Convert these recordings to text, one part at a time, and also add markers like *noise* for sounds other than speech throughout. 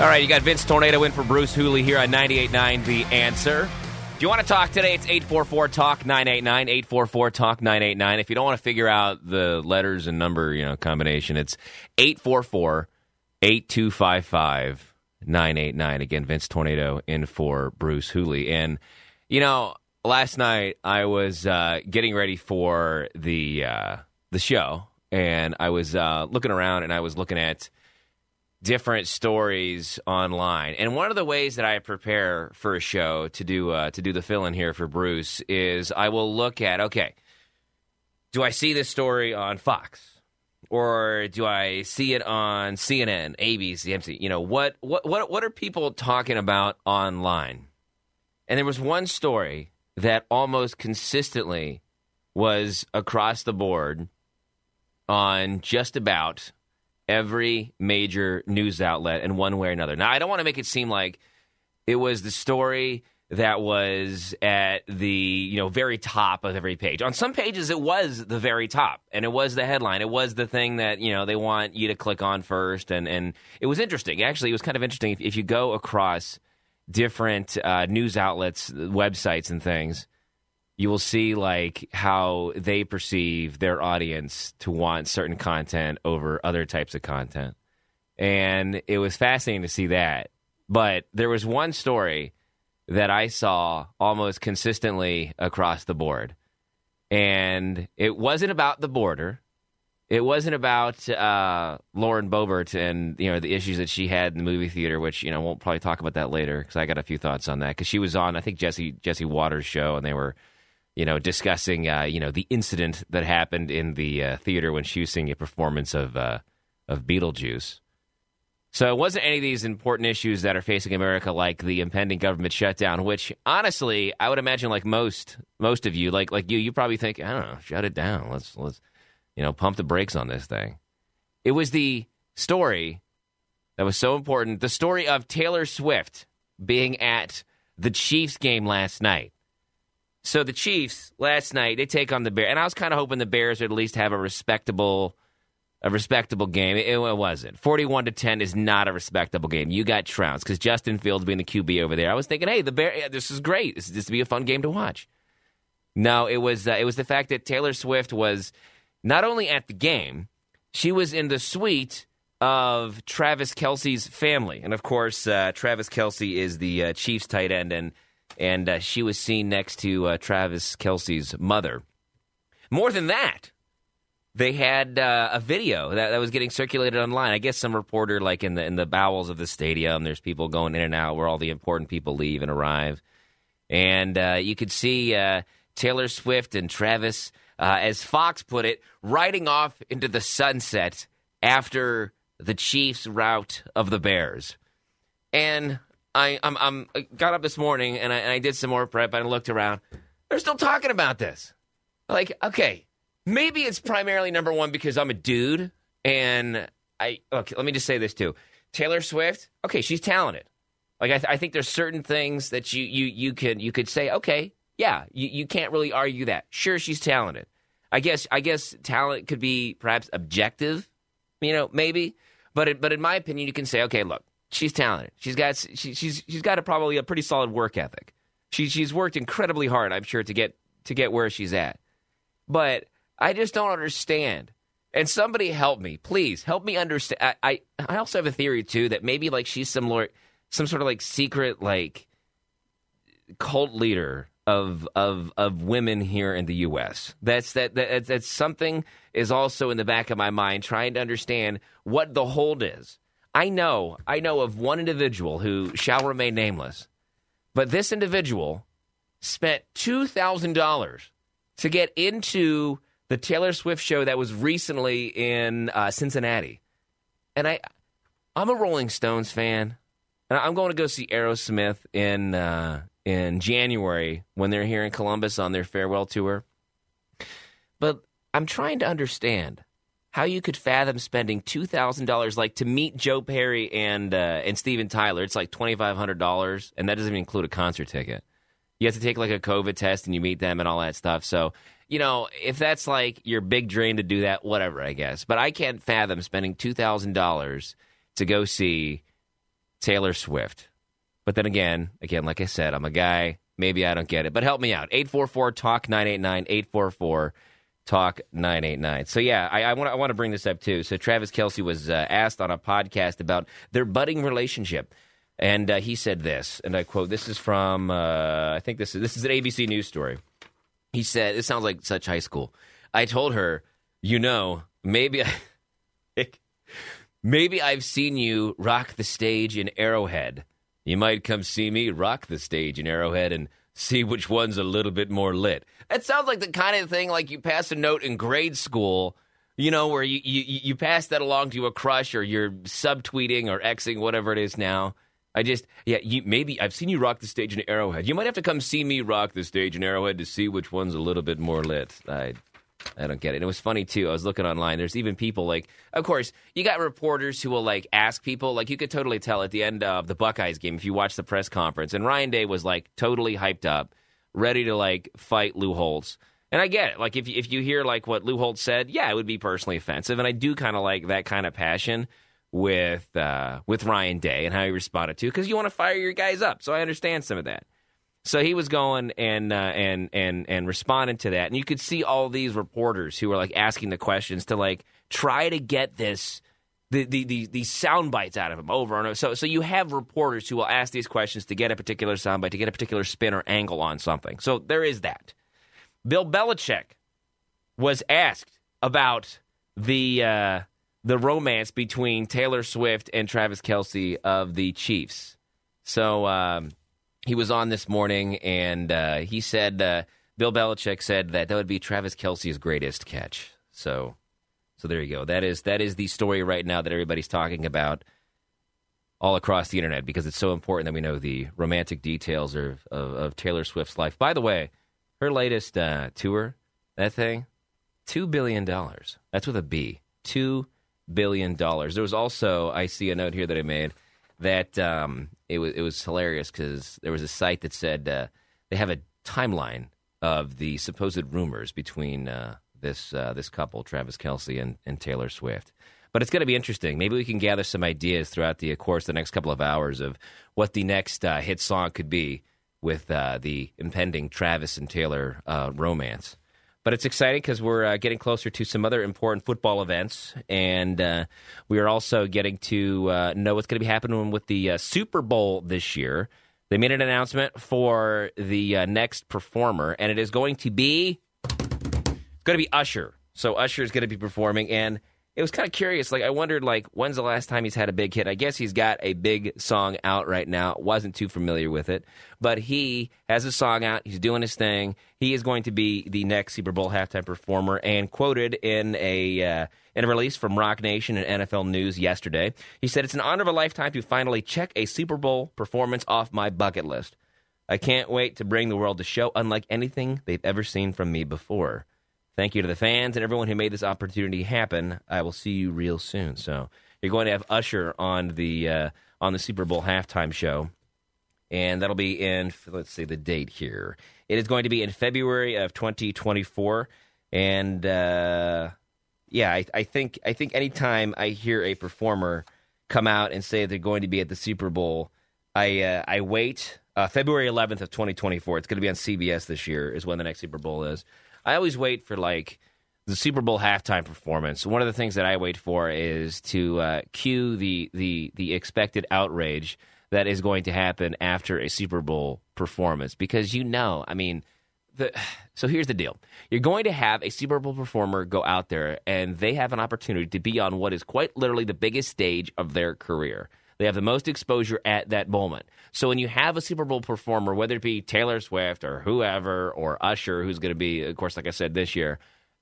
All right, you got Vince Tornado in for Bruce Hooley here on 98.9 The Answer. If you want to talk today, it's 844 Talk 989, 844 Talk 989. If you don't want to figure out the letters and number you know combination, it's 844 8255 989. Again, Vince Tornado in for Bruce Hooley. And, you know, last night I was uh, getting ready for the, uh, the show, and I was uh, looking around and I was looking at different stories online. And one of the ways that I prepare for a show to do uh, to do the fill in here for Bruce is I will look at okay, do I see this story on Fox? Or do I see it on CNN, ABC, MC? You know what? What? What? What are people talking about online? And there was one story that almost consistently was across the board on just about every major news outlet in one way or another. Now, I don't want to make it seem like it was the story that was at the you know very top of every page. On some pages, it was the very top, and it was the headline. It was the thing that you know they want you to click on first, and and it was interesting. Actually, it was kind of interesting if, if you go across different uh, news outlets, websites, and things. You will see like how they perceive their audience to want certain content over other types of content, and it was fascinating to see that. But there was one story that I saw almost consistently across the board. And it wasn't about the border. It wasn't about uh, Lauren Boebert and you know the issues that she had in the movie theater, which you know we'll probably talk about that later because I got a few thoughts on that because she was on I think Jesse Jesse Watters' show and they were you know discussing uh, you know the incident that happened in the uh, theater when she was seeing a performance of uh, of Beetlejuice. So it wasn't any of these important issues that are facing America, like the impending government shutdown. Which, honestly, I would imagine, like most most of you, like like you, you probably think, I don't know, shut it down. Let's let's you know pump the brakes on this thing. It was the story that was so important. The story of Taylor Swift being at the Chiefs game last night. So the Chiefs last night they take on the Bears, and I was kind of hoping the Bears would at least have a respectable a respectable game. It, it, wasn't. 41 to 10 is not a respectable game. You got trounced because Justin Fields being the QB over there. I was thinking, hey, the Bear, yeah, this is great. This, this would be a fun game to watch. No, it was uh, it was the fact that Taylor Swift was not only at the game, she was in the suite of Travis Kelce's family, and of course, uh, Travis Kelce is the uh, Chiefs tight end, and and uh, she was seen next to uh, Travis Kelce's mother. More than that, they had uh, a video that, that was getting circulated online. I guess some reporter, like in the in the bowels of the stadium, there's people going in and out where all the important people leave and arrive, and uh, you could see uh, Taylor Swift and Travis, uh, as Fox put it, riding off into the sunset after the Chiefs' rout of the Bears. And I I'm, I'm I got up this morning and I, and I did some more prep and I looked around. They're still talking about this. Like, okay, Maybe it's primarily number one because I'm a dude, and I okay. Let me just say this too: Taylor Swift. Okay, she's talented. Like I, th- I think there's certain things that you you you could you could say, okay, yeah, you, you can't really argue that. Sure, she's talented. I guess I guess talent could be perhaps objective, you know, maybe. But it, but in my opinion, you can say, okay, look, she's talented. She's got she, she's she's got a, probably a pretty solid work ethic. She she's worked incredibly hard, I'm sure, to get to get where she's at. But I just don't understand. And somebody help me, please help me understand. I, I, I also have a theory too that maybe like she's some lord, some sort of like secret like cult leader of of of women here in the U.S. That's that, that that's something is also in the back of my mind trying to understand what the hold is. I know I know of one individual who shall remain nameless But this individual spent $2,000 to get into the Taylor Swift show that was recently in uh, Cincinnati. And I, I'm a Rolling Stones fan. And I'm going to go see Aerosmith in uh, in January when they're here in Columbus on their farewell tour. But I'm trying to understand how you could fathom spending two thousand dollars, like to meet Joe Perry and uh, and Steven Tyler. It's like twenty five hundred dollars, and that doesn't even include a concert ticket. You have to take like a COVID test and you meet them and all that stuff. So you know, if that's like your big dream to do that, whatever, I guess. But I can't fathom spending two thousand dollars to go see Taylor Swift. But then again, again, like I said, I'm a guy. Maybe I don't get it. But help me out. 844 Talk 989 844 Talk 989. So, yeah, I, I want I want to bring this up too. So, Travis Kelce was uh, asked on a podcast about their budding relationship. And uh, he said this, and I quote, this is from, uh, I think this is, this is an ABC News story. He said, this sounds like such high school. I told her, you know, maybe I, *laughs* Maybe I've seen you rock the stage in Arrowhead. You might come see me rock the stage in Arrowhead and see which one's a little bit more lit. That sounds like the kind of thing like you pass a note in grade school, you know, where you, you, you pass that along to a crush or you're subtweeting or Xing, whatever it is now. I just, yeah, you, maybe I've seen you rock the stage in Arrowhead. You might have to come see me rock the stage in Arrowhead to see which one's a little bit more lit. I I don't get it. And it was funny too. I was looking online. There's even people like, of course, you got reporters who will like ask people. Like you could totally tell at the end of the Buckeyes game if you watch the press conference. And Ryan Day was like totally hyped up, ready to like fight Lou Holtz. And I get it. Like if if you hear like what Lou Holtz said, yeah, it would be personally offensive. And I do kind of like that kind of passion with uh, with Ryan Day and how he responded to it, because you want to fire your guys up. So I understand some of that. So he was going and uh, and and and responding to that, and you could see all these reporters who were like asking the questions to like try to get this the the, the these sound bites out of him over and over. So so you have reporters who will ask these questions to get a particular sound bite, to get a particular spin or angle on something. So there is that. Bill Belichick was asked about the uh, the romance between Taylor Swift and Travis Kelce of the Chiefs. So. Um, he was on this morning, and uh, he said uh, Bill Belichick said that that would be Travis Kelce's greatest catch. So, so there you go. That is that is the story right now that everybody's talking about all across the internet because it's so important that we know the romantic details of of, of Taylor Swift's life. By the way, her latest uh, tour, that thing, two billion dollars. That's with a B. Two billion dollars. There was also I see a note here that I made that um, it was it was hilarious because there was a site that said uh, they have a timeline of the supposed rumors between uh, this uh, this couple, Travis Kelce and, and Taylor Swift. But it's going to be interesting. Maybe we can gather some ideas throughout the course the next couple of hours of what the next uh, hit song could be with uh, the impending Travis and Taylor uh, romance. But it's exciting because we're uh, getting closer to some other important football events, and uh, we are also getting to uh, know what's going to be happening with the uh, Super Bowl this year. They made an announcement for the uh, next performer, and it is going to be going to be Usher. So Usher is going to be performing, and it was kind of curious. Like I wondered, like when's the last time he's had a big hit? I guess he's got a big song out right now. wasn't too familiar with it, but he has a song out. He's doing his thing. He is going to be the next Super Bowl halftime performer, and quoted in a uh, in a release from Roc Nation and NFL News yesterday, he said, "It's an honor of a lifetime to finally check a Super Bowl performance off my bucket list. I can't wait to bring the world a show unlike anything they've ever seen from me before." Thank you to the fans and everyone who made this opportunity happen. I will see you real soon. So you're going to have Usher on the uh, on the Super Bowl halftime show, and that'll be in let's see the date here. It is going to be in February of 2024, and uh, yeah, I, I think I think anytime I hear a performer come out and say they're going to be at the Super Bowl, I uh, I wait. Uh, February 11th of 2024. It's going to be on CBS this year. Is when the next Super Bowl is. I always wait for like the Super Bowl halftime performance. One of the things that I wait for is to uh, cue the the the expected outrage that is going to happen after a Super Bowl performance because you know, I mean, the *sighs* so here's the deal. You're going to have a Super Bowl performer go out there and they have an opportunity to be on what is quite literally the biggest stage of their career. They have the most exposure at that moment. So when you have a Super Bowl performer, whether it be Taylor Swift or whoever or Usher, who's going to be, of course, like I said this year,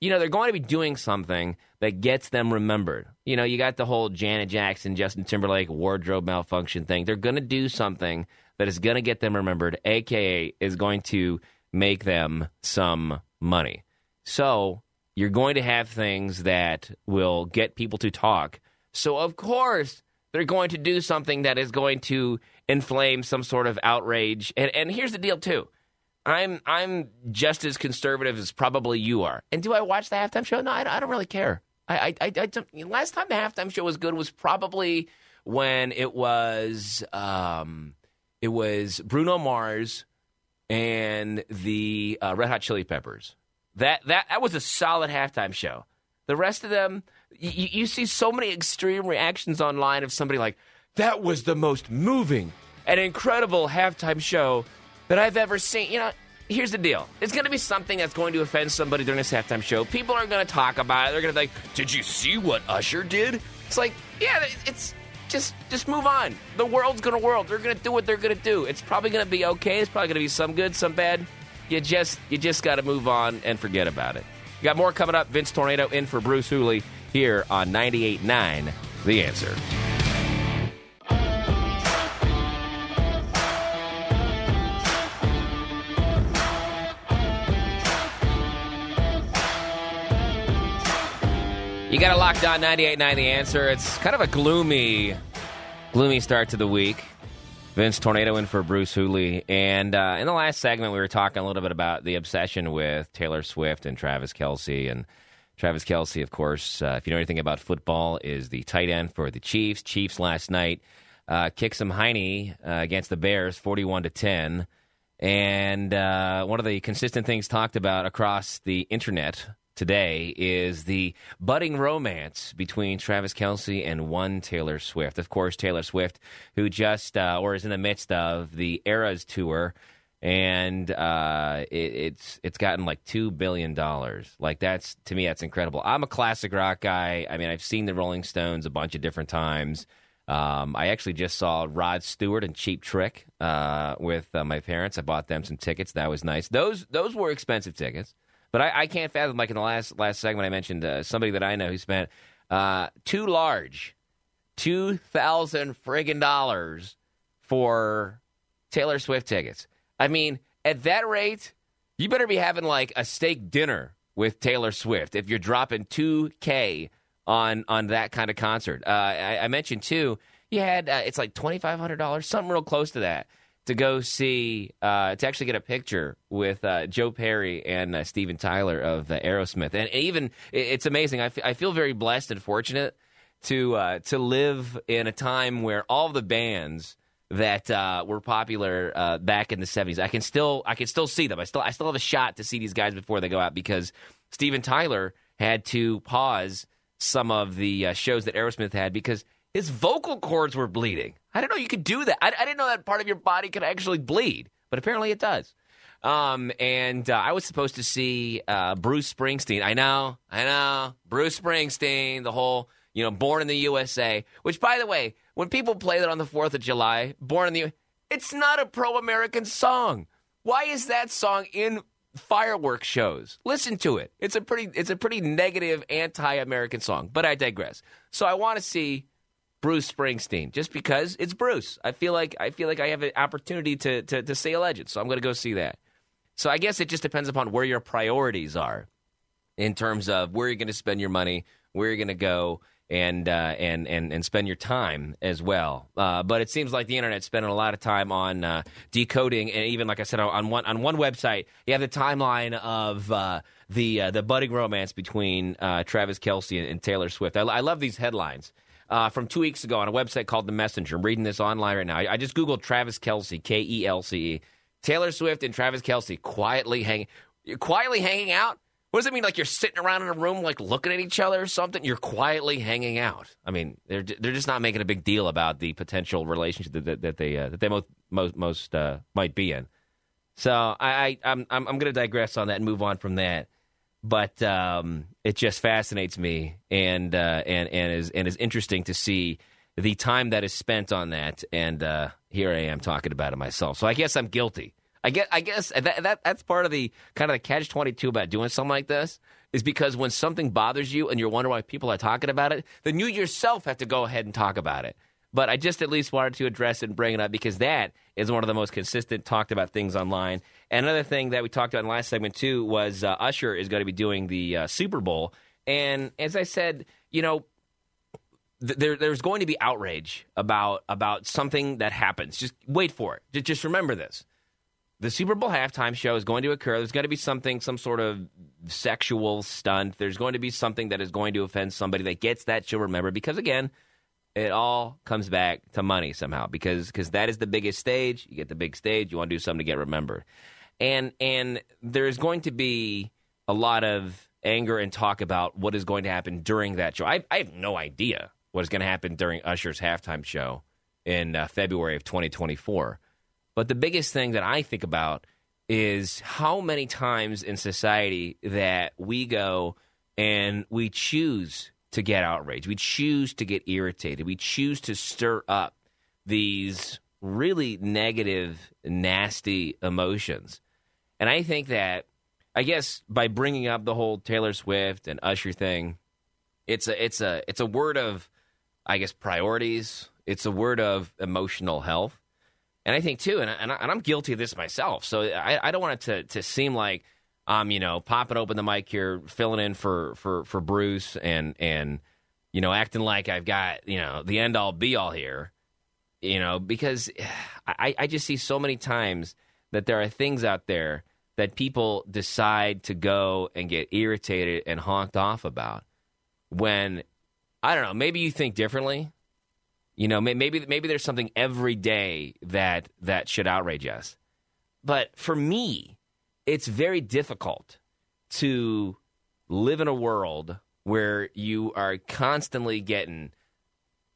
you know, they're going to be doing something that gets them remembered. You know, you got the whole Janet Jackson, Justin Timberlake wardrobe malfunction thing. They're going to do something that is going to get them remembered, aka is going to make them some money. So you're going to have things that will get people to talk. So, of course, they're going to do something that is going to inflame some sort of outrage. And, and here's the deal, too. I'm I'm just as conservative as probably you are. And do I watch the halftime show? No, I, I don't really care. I, I, I, I, last time the halftime show was good was probably when it was um, it was Bruno Mars and the uh, Red Hot Chili Peppers. That that that was a solid halftime show. The rest of them, you, you see so many extreme reactions online of somebody like, "That was the most moving and incredible halftime show that I've ever seen." You know, here's the deal: it's going to be something that's going to offend somebody during this halftime show. People are going to talk about it. They're going to be like, "Did you see what Usher did?" It's like, yeah, it's just just move on. The world's gonna world. They're gonna do what they're gonna do. It's probably gonna be okay. It's probably gonna be some good, some bad. You just you just got to move on and forget about it. You got more coming up. Vince Tornado in for Bruce Hooley here on 98.9 The Answer. You got a locked on 98.9 The Answer. It's kind of a gloomy, gloomy start to the week. Vince Tornado in for Bruce Hooley. And uh, in the last segment, we were talking a little bit about the obsession with Taylor Swift and Travis Kelce And Travis Kelce, of course, uh, if you know anything about football, is the tight end for the Chiefs. Chiefs last night uh, kicked some Heine uh, against the Bears, 41 to 10. And uh, one of the consistent things talked about across the internet today is the budding romance between Travis Kelce and one Taylor Swift. Of course, Taylor Swift, who just uh, or is in the midst of the Eras tour, and uh, it, it's it's gotten like two billion dollars. Like that's to me, that's incredible. I'm a classic rock guy. I mean, I've seen the Rolling Stones a bunch of different times. Um, I actually just saw Rod Stewart and Cheap Trick uh, with uh, my parents. I bought them some tickets. That was nice. Those those were expensive tickets. But I, I can't fathom, like in the last last segment, I mentioned uh, somebody that I know who spent uh, too large, two thousand friggin' dollars for Taylor Swift tickets. I mean, at that rate, you better be having like a steak dinner with Taylor Swift if you're dropping two k on on that kind of concert. Uh, I, I, mentioned too, you had uh, it's like twenty five hundred dollars, something real close to that to go see uh, to actually get a picture with uh, Joe Perry and uh, Steven Tyler of uh, Aerosmith, and even it's amazing. I, f- I feel very blessed and fortunate to to live in a time where all the bands that uh, were popular back in the seventies, I can still I can still see them. I still I still have a shot to see these guys before they go out because Steven Tyler had to pause some of the shows that Aerosmith had because his vocal cords were bleeding. I didn't know you could do that. I, I didn't know that part of your body could actually bleed, but apparently it does. Um, and uh, I was supposed to see uh, Bruce Springsteen. I know, I know, Bruce Springsteen, the whole, you know, Born in the USA. Which, by the way, when people play that on the Fourth of July, Born in the, it's not a pro-American song. Why is that song in fireworks shows? Listen to it. It's a pretty, it's a pretty negative, anti-American song. But I digress. So I want to see Bruce Springsteen, just because it's Bruce. I feel like I feel like I have an opportunity to to, to say a legend, so I'm going to go see that. So I guess it just depends upon where your priorities are in terms of where you're going to spend your money, where you're going to go, and uh, and and and spend your time as well. Uh, but it seems like the internet's spending a lot of time on uh, decoding, and even like I said on one on one website, you have the timeline of uh, the uh, the budding romance between uh, Travis Kelce and, and Taylor Swift. I, I love these headlines from two weeks ago on a website called The Messenger. I'm reading this online right now. I, I just Googled Travis Kelce, K E L C E. Taylor Swift and Travis Kelce quietly hanging, quietly hanging out. What does it mean? Like you're sitting around in a room, like looking at each other or something? You're quietly hanging out. I mean, they're they're just not making a big deal about the potential relationship that, that, that they uh, that they most most, most uh, might be in. So I, I I'm I'm, I'm going to digress on that and move on from that but um, it just fascinates me and uh, and and is and is interesting to see the time that is spent on that, and uh, here I am talking about it myself. So I guess I'm guilty. I guess, I guess that, that that's part of the kind of the catch twenty two about doing something like this is because when something bothers you and you're wondering why people are talking about it, then you yourself have to go ahead and talk about it. But I just at least wanted to address it and bring it up because that is one of the most consistent talked about things online. And another thing that we talked about in the last segment too was uh, Usher is going to be doing the uh, Super Bowl, and as I said, you know, there, there's going to be outrage about about something that happens. Just wait for it. Just remember this: the Super Bowl halftime show is going to occur. There's going to be something, some sort of sexual stunt. There's going to be something that is going to offend somebody that gets that show remembered. Because again, it all comes back to money somehow. Because because that is the biggest stage. You get the big stage. You want to do something to get remembered, and and there's going to be a lot of anger and talk about what is going to happen during that show. I, I have no idea what is going to happen during Usher's halftime show in uh, February of 2024. But the biggest thing that I think about is how many times in society that we go and we choose to get outraged, we choose to get irritated, we choose to stir up these really negative, nasty emotions. And I think that, I guess, by bringing up the whole Taylor Swift and Usher thing, it's a it's a it's a word of I guess, priorities. It's a word of emotional health. And I think, too, and, I, and I'm guilty of this myself. So I, I don't want it to, to seem like I'm, you know, popping open the mic here, filling in for, for, for Bruce and, and, you know, acting like I've got, you know, the end all be all here, you know, because *sighs* I, I just see so many times that there are things out there that people decide to go and get irritated and honked off about when I don't know. Maybe you think differently. You know, maybe maybe there's something every day that that should outrage us. But for me, it's very difficult to live in a world where you are constantly getting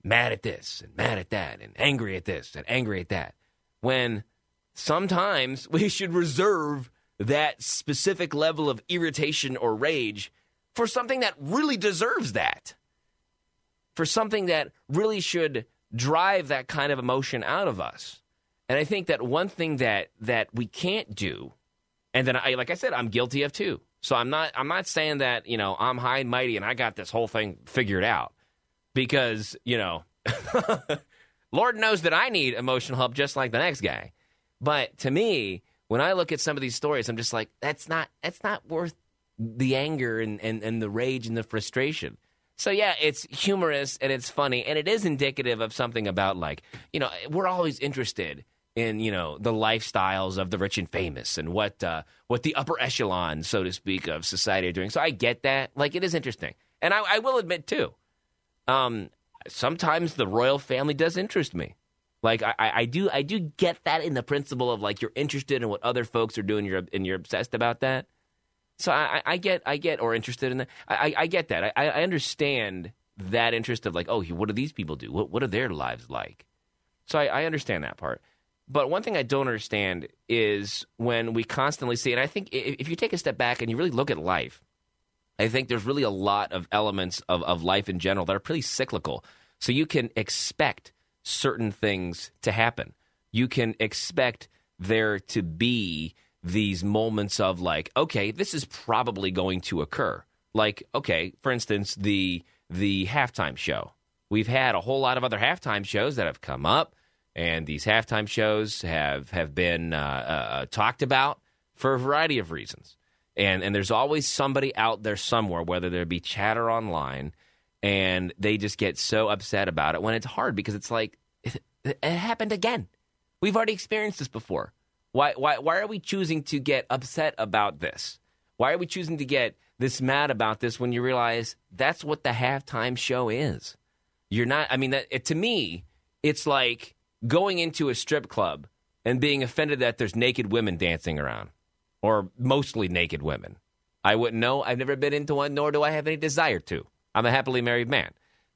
mad at this and mad at that and angry at this and angry at that when sometimes *laughs* we should reserve that specific level of irritation or rage for something that really deserves that for something that really should drive that kind of emotion out of us. And I think that one thing that that we can't do, and then I like I said, I'm guilty of too. So I'm not I'm not saying that, you know, I'm high and mighty and I got this whole thing figured out. Because, you know, *laughs* Lord knows that I need emotional help just like the next guy. But to me, when I look at some of these stories, I'm just like, that's not that's not worth the anger and, and, and the rage and the frustration. So yeah, it's humorous and it's funny and it is indicative of something about like, you know, we're always interested in, you know, the lifestyles of the rich and famous and what uh, what the upper echelon, so to speak, of society are doing. So I get that. Like it is interesting. And I, I will admit too, um, sometimes the royal family does interest me. Like I, I do I do get that in the principle of like you're interested in what other folks are doing, you're and you're obsessed about that. So I, I, get, I get, or interested in that. I, I get that. I, I understand that interest of like, oh, what do these people do? What, what are their lives like? So I, I understand that part. But one thing I don't understand is when we constantly see, and I think if you take a step back and you really look at life, I think there's really a lot of elements of, of life in general that are pretty cyclical. So you can expect certain things to happen. You can expect there to be these moments of like, okay, this is probably going to occur. Like, okay, for instance, the the halftime show. We've had a whole lot of other halftime shows that have come up, and these halftime shows have have been uh, uh, talked about for a variety of reasons. And and there's always somebody out there somewhere, whether there be chatter online, and they just get so upset about it when it's hard because it's like it, *laughs* it happened again. We've already experienced this before. Why, why, why are we choosing to get upset about this? Why are we choosing to get this mad about this when you realize that's what the halftime show is? You're not, I mean, that, it, to me, it's like going into a strip club and being offended that there's naked women dancing around, or mostly naked women. I wouldn't know. I've never been into one, nor do I have any desire to. I'm a happily married man.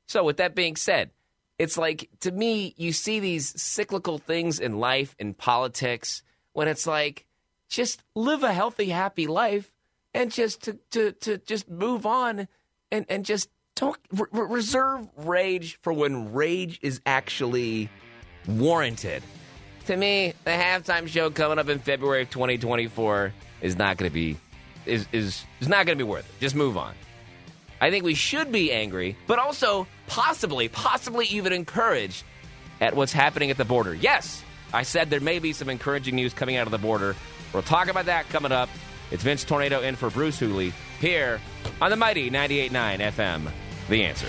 So, with that being said, it's like to me, you see these cyclical things in life, in politics, when it's like just live a healthy, happy life and just to, to, to just move on and, and just don't re- reserve rage for when rage is actually warranted. To me, the halftime show coming up in February of 2024 is not going to be is is is not going to be worth it. Just move on. I think we should be angry, but also possibly, possibly even encouraged at what's happening at the border. Yes, I said there may be some encouraging news coming out of the border. We'll talk about that coming up. It's Vince Tornado in for Bruce Hooley here on the mighty 98.9 FM. The answer.